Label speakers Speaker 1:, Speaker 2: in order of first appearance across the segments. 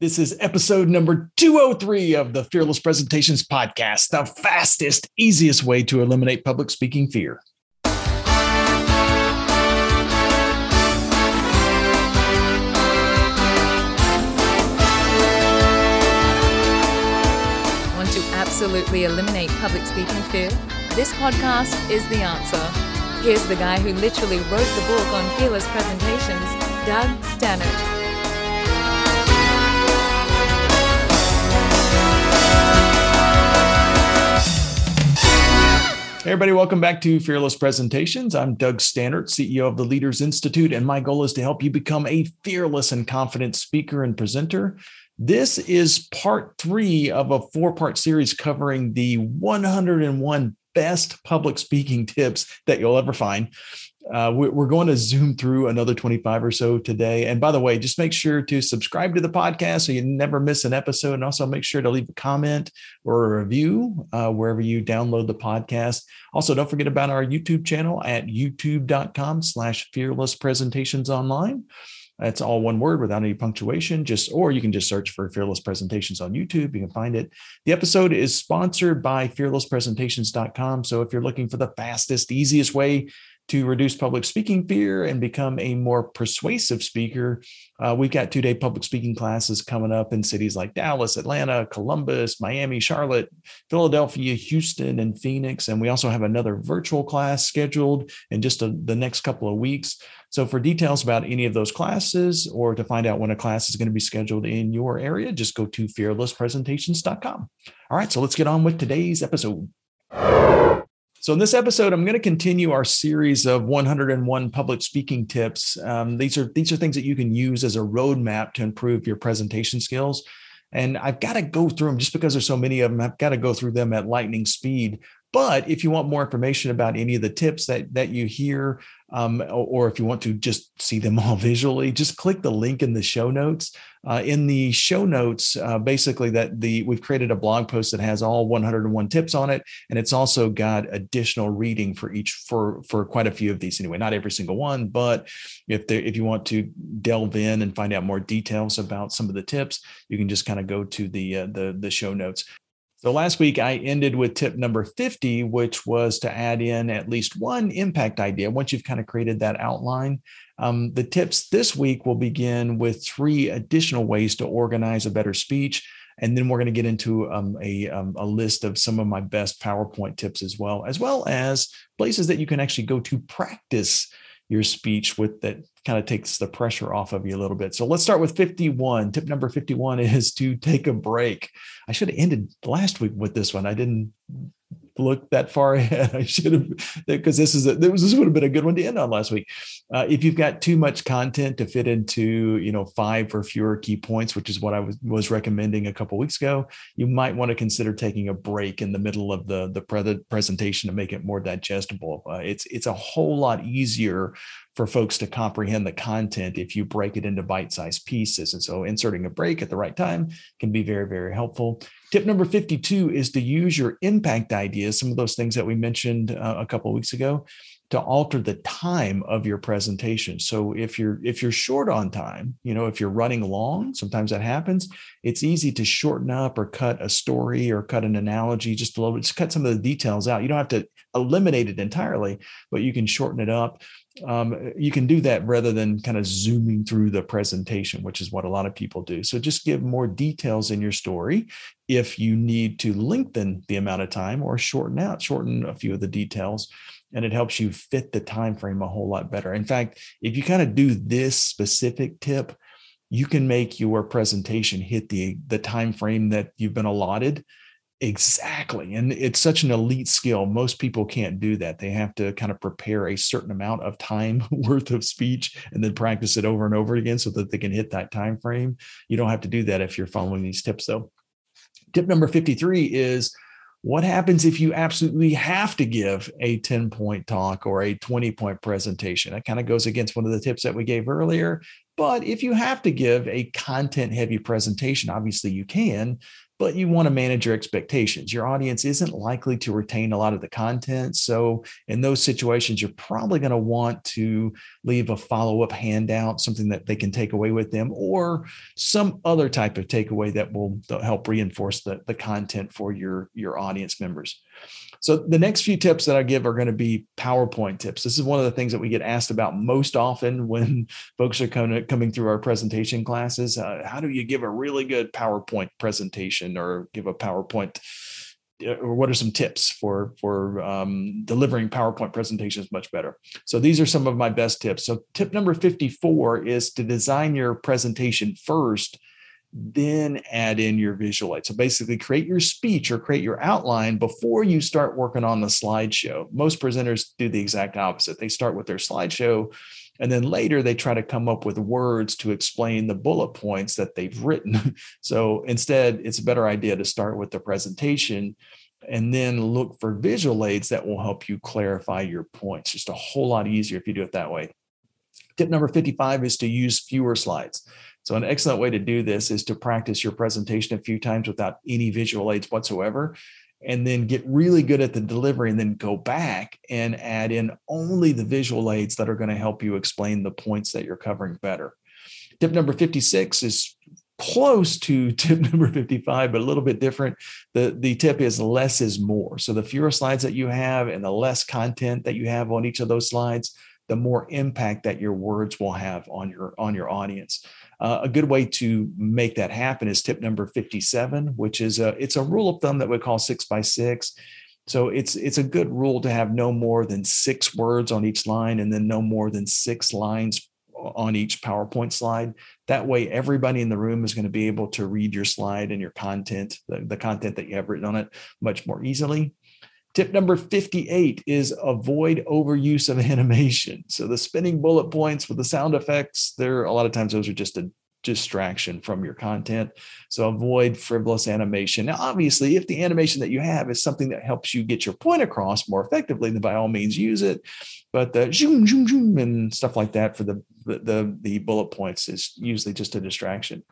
Speaker 1: This is episode number 203 of the Fearless Presentations Podcast, the fastest, easiest way to eliminate public speaking fear.
Speaker 2: Want to absolutely eliminate public speaking fear? This podcast is the answer. Here's the guy who literally wrote the book on fearless presentations, Doug Stannard.
Speaker 1: Hey everybody, welcome back to Fearless Presentations. I'm Doug Stannard, CEO of the Leaders Institute, and my goal is to help you become a fearless and confident speaker and presenter. This is part three of a four part series covering the 101 best public speaking tips that you'll ever find. Uh, we're going to zoom through another 25 or so today. And by the way, just make sure to subscribe to the podcast so you never miss an episode. And also make sure to leave a comment or a review uh, wherever you download the podcast. Also, don't forget about our YouTube channel at youtube.com slash fearless presentations online. That's all one word without any punctuation. Just or you can just search for Fearless Presentations on YouTube. You can find it. The episode is sponsored by fearlesspresentations.com. So if you're looking for the fastest, easiest way to reduce public speaking fear and become a more persuasive speaker, uh, we've got two day public speaking classes coming up in cities like Dallas, Atlanta, Columbus, Miami, Charlotte, Philadelphia, Houston, and Phoenix. And we also have another virtual class scheduled in just a, the next couple of weeks. So, for details about any of those classes or to find out when a class is going to be scheduled in your area, just go to fearlesspresentations.com. All right, so let's get on with today's episode. So, in this episode, I'm going to continue our series of 101 public speaking tips. Um, these are these are things that you can use as a roadmap to improve your presentation skills. And I've got to go through them just because there's so many of them. I've got to go through them at lightning speed. But if you want more information about any of the tips that that you hear, um, or, if you want to just see them all visually, just click the link in the show notes. Uh, in the show notes, uh, basically that the we've created a blog post that has all 101 tips on it, and it's also got additional reading for each for for quite a few of these anyway. Not every single one, but if there if you want to delve in and find out more details about some of the tips, you can just kind of go to the uh, the the show notes. So last week I ended with tip number 50, which was to add in at least one impact idea once you've kind of created that outline. Um, the tips this week will begin with three additional ways to organize a better speech. And then we're going to get into um, a, um, a list of some of my best PowerPoint tips as well, as well as places that you can actually go to practice your speech with that kind of takes the pressure off of you a little bit. So let's start with 51. Tip number 51 is to take a break. I should have ended last week with this one. I didn't look that far ahead. I should have because this is a, this would have been a good one to end on last week. Uh, if you've got too much content to fit into you know five or fewer key points, which is what I was was recommending a couple weeks ago, you might want to consider taking a break in the middle of the the pre- presentation to make it more digestible. Uh, it's it's a whole lot easier for folks to comprehend the content if you break it into bite-sized pieces. And so inserting a break at the right time can be very, very helpful. Tip number 52 is to use your impact ideas, some of those things that we mentioned uh, a couple weeks ago, to alter the time of your presentation. So if you're if you're short on time, you know, if you're running long, sometimes that happens, it's easy to shorten up or cut a story or cut an analogy just a little bit, just cut some of the details out. You don't have to eliminate it entirely, but you can shorten it up um, you can do that rather than kind of zooming through the presentation, which is what a lot of people do. So just give more details in your story if you need to lengthen the amount of time or shorten out, shorten a few of the details, and it helps you fit the time frame a whole lot better. In fact, if you kind of do this specific tip, you can make your presentation hit the the time frame that you've been allotted Exactly. And it's such an elite skill. Most people can't do that. They have to kind of prepare a certain amount of time worth of speech and then practice it over and over again so that they can hit that time frame. You don't have to do that if you're following these tips though. Tip number 53 is what happens if you absolutely have to give a 10 point talk or a 20 point presentation? That kind of goes against one of the tips that we gave earlier. But if you have to give a content heavy presentation, obviously you can but you want to manage your expectations. Your audience isn't likely to retain a lot of the content. So, in those situations, you're probably going to want to leave a follow up handout, something that they can take away with them, or some other type of takeaway that will help reinforce the, the content for your, your audience members. So the next few tips that I give are going to be PowerPoint tips. This is one of the things that we get asked about most often when folks are coming coming through our presentation classes. Uh, how do you give a really good PowerPoint presentation or give a PowerPoint? Uh, or what are some tips for for um, delivering PowerPoint presentations much better? So these are some of my best tips. So tip number 54 is to design your presentation first then add in your visual aid. So basically, create your speech or create your outline before you start working on the slideshow. Most presenters do the exact opposite. They start with their slideshow, and then later they try to come up with words to explain the bullet points that they've written. so instead, it's a better idea to start with the presentation and then look for visual aids that will help you clarify your points. Just a whole lot easier if you do it that way. Tip number 55 is to use fewer slides. So, an excellent way to do this is to practice your presentation a few times without any visual aids whatsoever, and then get really good at the delivery, and then go back and add in only the visual aids that are going to help you explain the points that you're covering better. Tip number 56 is close to tip number 55 but a little bit different. The the tip is less is more. So the fewer slides that you have and the less content that you have on each of those slides the more impact that your words will have on your on your audience uh, a good way to make that happen is tip number 57, which is a, it's a rule of thumb that we call six by six. So it's it's a good rule to have no more than six words on each line and then no more than six lines on each PowerPoint slide. That way, everybody in the room is going to be able to read your slide and your content, the, the content that you have written on it, much more easily. Tip number 58 is avoid overuse of animation. So the spinning bullet points with the sound effects, there a lot of times those are just a distraction from your content. So avoid frivolous animation. Now, obviously, if the animation that you have is something that helps you get your point across more effectively, then by all means use it. But the zoom, zoom, zoom, and stuff like that for the the the bullet points is usually just a distraction.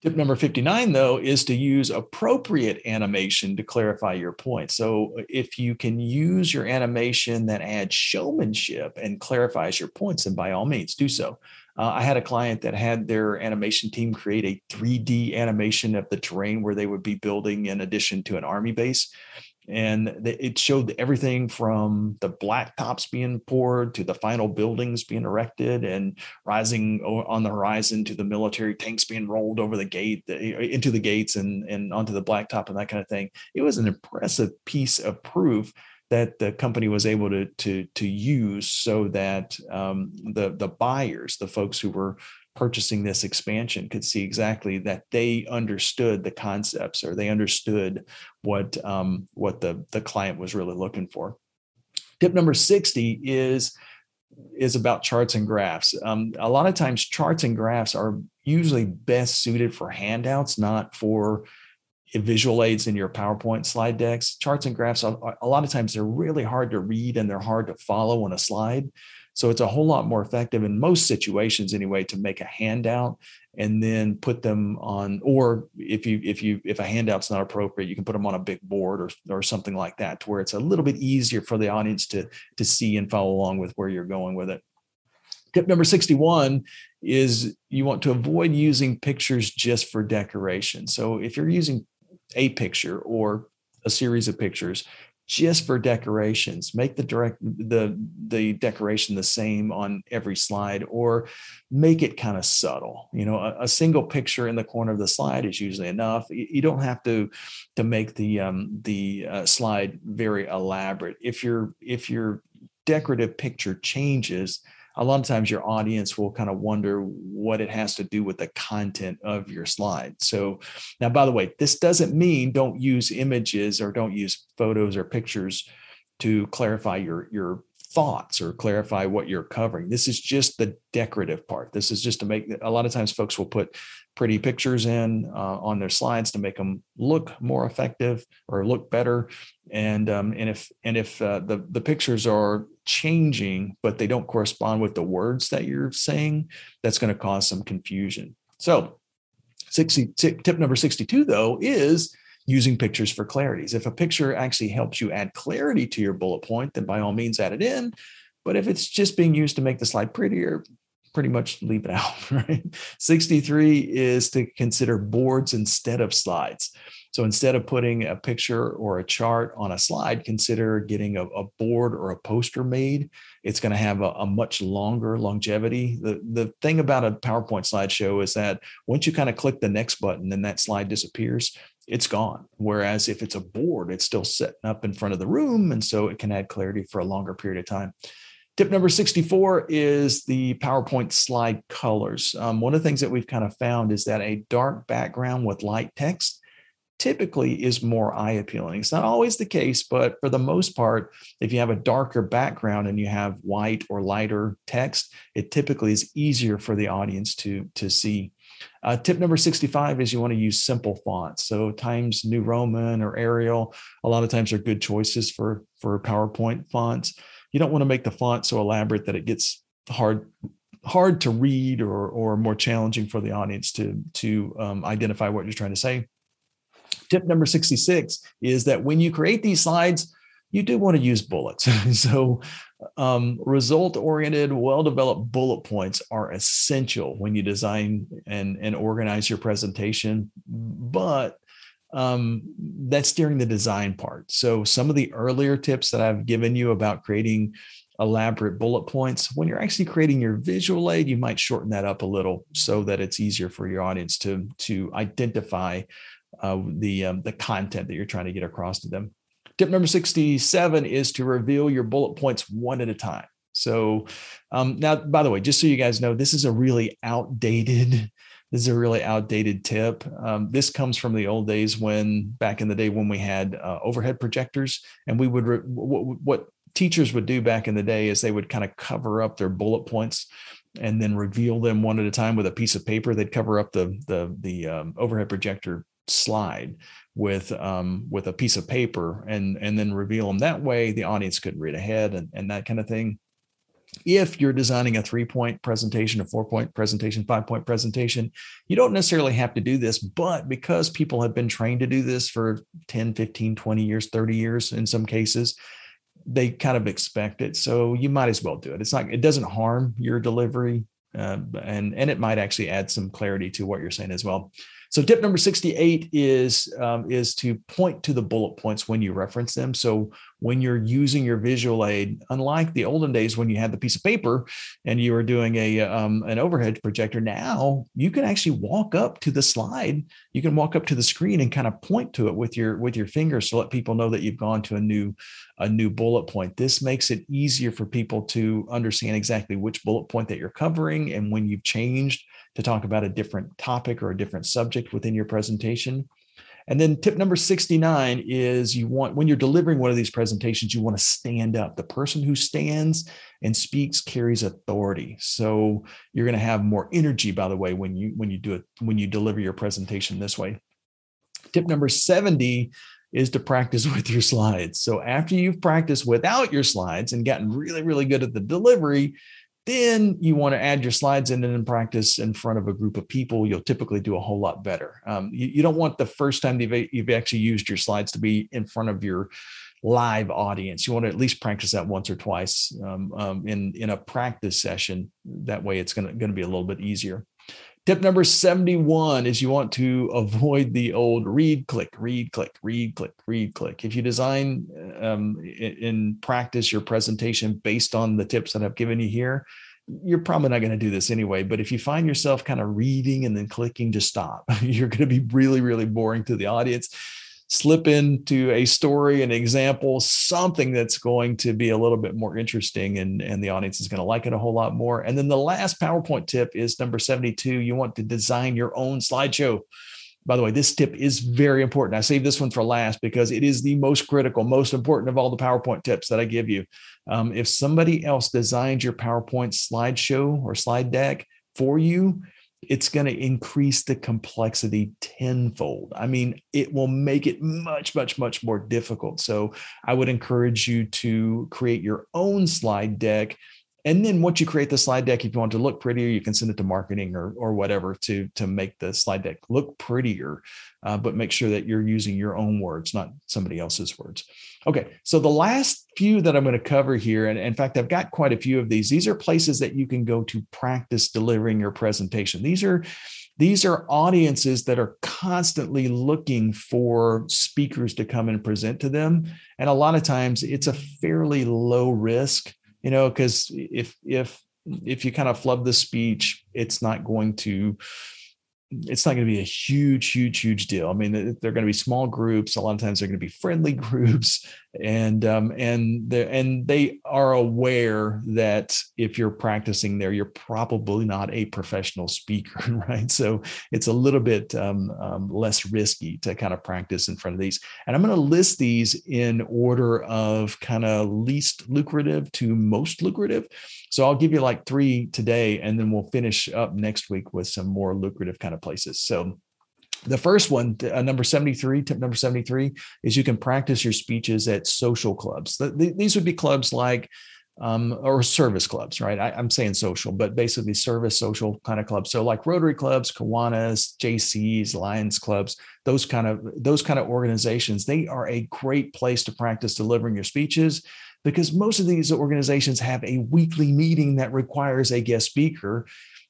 Speaker 1: Tip number 59, though, is to use appropriate animation to clarify your point. So, if you can use your animation that adds showmanship and clarifies your points, then by all means do so. Uh, I had a client that had their animation team create a 3D animation of the terrain where they would be building in addition to an army base and it showed everything from the blacktops being poured to the final buildings being erected and rising on the horizon to the military tanks being rolled over the gate into the gates and, and onto the blacktop and that kind of thing. It was an impressive piece of proof that the company was able to to to use so that um, the the buyers the folks who were purchasing this expansion could see exactly that they understood the concepts or they understood what um, what the the client was really looking for. Tip number 60 is is about charts and graphs. Um, a lot of times charts and graphs are usually best suited for handouts, not for visual aids in your PowerPoint slide decks. Charts and graphs, a, a lot of times they're really hard to read and they're hard to follow on a slide. So it's a whole lot more effective in most situations anyway to make a handout and then put them on or if you if you if a handout's not appropriate you can put them on a big board or or something like that to where it's a little bit easier for the audience to to see and follow along with where you're going with it. Tip number 61 is you want to avoid using pictures just for decoration. So if you're using a picture or a series of pictures, just for decorations. Make the direct the the decoration the same on every slide or make it kind of subtle. You know a, a, single picture in the corner of the slide is usually enough. You, don't have to to make the um, the uh, slide very elaborate. If your if your decorative picture changes a lot of times your audience will kind of wonder what it has to do with the content of your slide. So now, by the way, this doesn't mean don't use images or don't use photos or pictures to clarify your your thoughts or clarify what you're covering. This is just the decorative part. This is just to make a lot of times folks will put pretty pictures in uh, on their slides to make them look more effective or look better. And um, and if and if uh, the the pictures are changing but they don't correspond with the words that you're saying, that's going to cause some confusion. So, 60, tip number 62 though is using pictures for clarities. If a picture actually helps you add clarity to your bullet point, then by all means add it in. But if it's just being used to make the slide prettier, pretty much leave it out, right? 63 is to consider boards instead of slides. So instead of putting a picture or a chart on a slide, consider getting a, a board or a poster made. It's going to have a, a, much longer longevity. The, the thing about a PowerPoint slideshow is that once you kind of click the next button and that slide disappears, it's gone. Whereas if it's a board, it's still setting up in front of the room. And so it can add clarity for a longer period of time. Tip number 64 is the PowerPoint slide colors. Um, one of the things that we've kind of found is that a dark background with light text typically is more eye appealing. It's not always the case, but for the most part, if you have a darker background and you have white or lighter text, it typically is easier for the audience to, to see. Uh, tip number 65 is you want to use simple fonts. So Times New Roman or Arial, a lot of times are good choices for, for PowerPoint fonts. You don't want to make the font so elaborate that it gets hard hard to read or or more challenging for the audience to to um, identify what you're trying to say Tip number 66 is that when you create these slides, you do want to use bullets. so, um, result oriented, well developed bullet points are essential when you design and, and organize your presentation. But um, that's during the design part. So, some of the earlier tips that I've given you about creating elaborate bullet points, when you're actually creating your visual aid, you might shorten that up a little so that it's easier for your audience to, to identify uh, the um, the content that you're trying to get across to them. Tip number 67 is to reveal your bullet points one at a time. So um, now, by the way, just so you guys know, this is a really outdated. This is a really outdated tip. Um, this comes from the old days when, back in the day, when we had uh, overhead projectors, and we would re- w- what teachers would do back in the day is they would kind of cover up their bullet points and then reveal them one at a time with a piece of paper. They'd cover up the the the um, overhead projector slide with um, with a piece of paper and and then reveal them that way the audience could read ahead and, and that kind of thing. If you're designing a three point presentation a four point presentation five point presentation you don't necessarily have to do this but because people have been trained to do this for 10 15 20 years 30 years in some cases they kind of expect it so you might as well do it. It's not it doesn't harm your delivery uh, and and it might actually add some clarity to what you're saying as well so tip number 68 is um, is to point to the bullet points when you reference them. So when you're using your visual aid, unlike the olden days when you had the piece of paper and you were doing a um, an overhead projector, now you can actually walk up to the slide. You can walk up to the screen and kind of point to it with your with your fingers to let people know that you've gone to a new a new bullet point. This makes it easier for people to understand exactly which bullet point that you're covering and when you've changed to talk about a different topic or a different subject within your presentation. And then tip number 69 is you want, when you're delivering one of these presentations, you want to stand up. The person who stands and speaks carries authority. So you're going to have more energy, by the way, when you, when you do it, when you deliver your presentation this way. Tip number 70 is to practice with your slides. So after you've practiced without your slides and gotten really, really good at the delivery, then you want to add your slides in and practice in front of a group of people. You'll typically do a whole lot better. Um, you, you, don't want the first time you've, you've actually used your slides to be in front of your live audience. You want to at least practice that once or twice um, um, in in a practice session. That way, it's going to going to be a little bit easier. Tip number 71 is you want to avoid the old read, click, read, click, read, click, read, click. If you design um, in, practice your presentation based on the tips that I've given you here, you're probably not going to do this anyway. But if you find yourself kind of reading and then clicking to stop, you're going to be really, really boring to the audience slip into a story, an example, something that's going to be a little bit more interesting and, and the audience is going to like it a whole lot more. And then the last PowerPoint tip is number 72. You want to design your own slideshow. By the way, this tip is very important. I saved this one for last because it is the most critical, most important of all the PowerPoint tips that I give you. Um, if somebody else designed your PowerPoint slideshow or slide deck for you, it's going to increase the complexity tenfold. I mean, it will make it much, much, much more difficult. So I would encourage you to create your own slide deck and then once you create the slide deck, if you want to look prettier, you can send it to marketing or or whatever to to make the slide deck look prettier. Uh, but make sure that you're using your own words, not somebody else's words. Okay, so the last few that I'm going to cover here, and in fact, I've got quite a few of these. These are places that you can go to practice delivering your presentation. These are these are audiences that are constantly looking for speakers to come and present to them and a lot of times it's a fairly low risk you know because if if if you kind of flub the speech it's not going to it's not going to be a huge, huge, huge deal. I mean, they're going to be small groups. A lot of times they're going to be friendly groups, and um, and they and they are aware that if you're practicing there, you're probably not a professional speaker, right? So it's a little bit um, um, less risky to kind of practice in front of these. And I'm going to list these in order of kind of least lucrative to most lucrative. So I'll give you like three today, and then we'll finish up next week with some more lucrative kind of places. So the first one, uh, number 73, tip number 73, is you can practice your speeches at social clubs. The, the, these would be clubs like, um, or service clubs, right? I, am saying social, but basically service social kind of clubs. So like Rotary clubs, Kiwanis, JCs, Lions clubs, those kind of those kind of organizations, they are a great place to practice delivering your speeches because most of these organizations have a weekly meeting that requires a guest speaker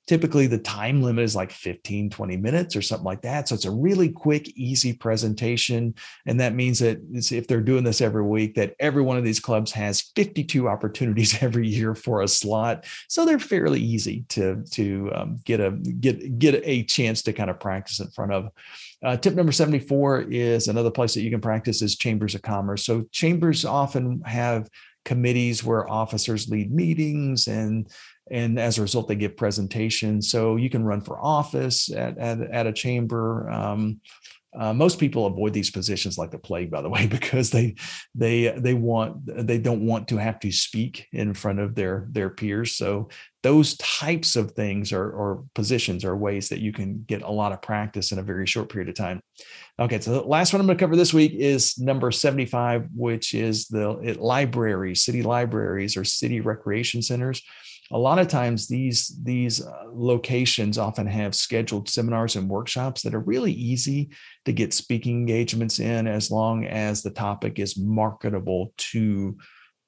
Speaker 1: typically the time limit is like 15 20 minutes or something like that. So it's a really quick easy presentation. And that means that if they're doing this every week that every one of these clubs has 52 opportunities every year for a slot. So they're fairly easy to to um, get a get get a chance to kind of practice in front of. Uh, tip number 74 is another place that you can practice is chambers of commerce. So chambers often have committees where officers lead meetings and and as a result they give presentations so you can run for office at, at, at a chamber um, uh, most people avoid these positions like the plague, by the way, because they they they want they don't want to have to speak in front of their their peers. So those types of things or, or positions are ways that you can get a lot of practice in a very short period of time. Okay, so the last one I'm going to cover this week is number 75, which is the libraries, city libraries or city recreation centers a lot of times these these uh, locations often have scheduled seminars and workshops that are really easy to get speaking engagements in as long as the topic is marketable to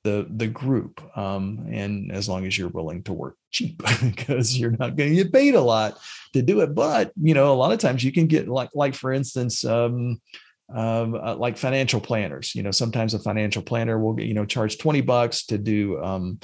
Speaker 1: the the group um, and as long as you're willing to work cheap because you're not going to get paid a lot to do it. But you know a lot of times you can get like like for instance um, um, uh, like financial planners. You know sometimes a financial planner will get you know charge 20 bucks to do um,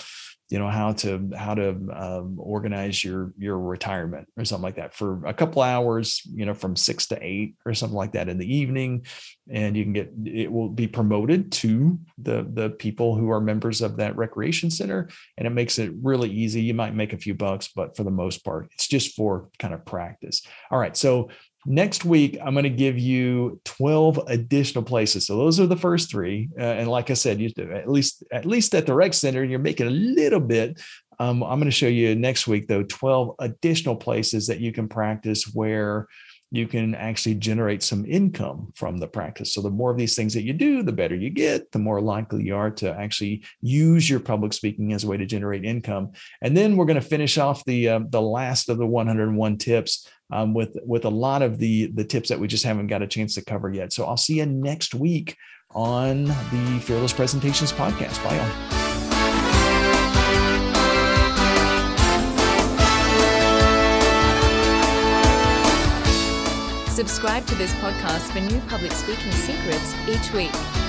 Speaker 1: you know how to how to um, organize your your retirement or something like that for a couple hours you know from six to eight or something like that in the evening. And you can get it will be promoted to the the people who are members of that recreation center. And it makes it really easy. You might make a few bucks but for the most part it's just for kind of practice. All right. So Next week, I'm going to give you 12 additional places. So those are the first three. Uh, and like I said, you at least at least at the rec center, you're making a little bit. Um, I'm going to show you next week though 12 additional places that you can practice where you can actually generate some income from the practice. So the more of these things that you do, the better you get, the more likely you are to actually use your public speaking as a way to generate income. And then we're going to finish off the uh, the last of the 101 tips um, with with a lot of the the tips that we just haven't got a chance to cover yet. So I'll see you next week on the Fearless Presentations podcast. Bye all.
Speaker 2: Subscribe to this podcast for new public speaking secrets each week.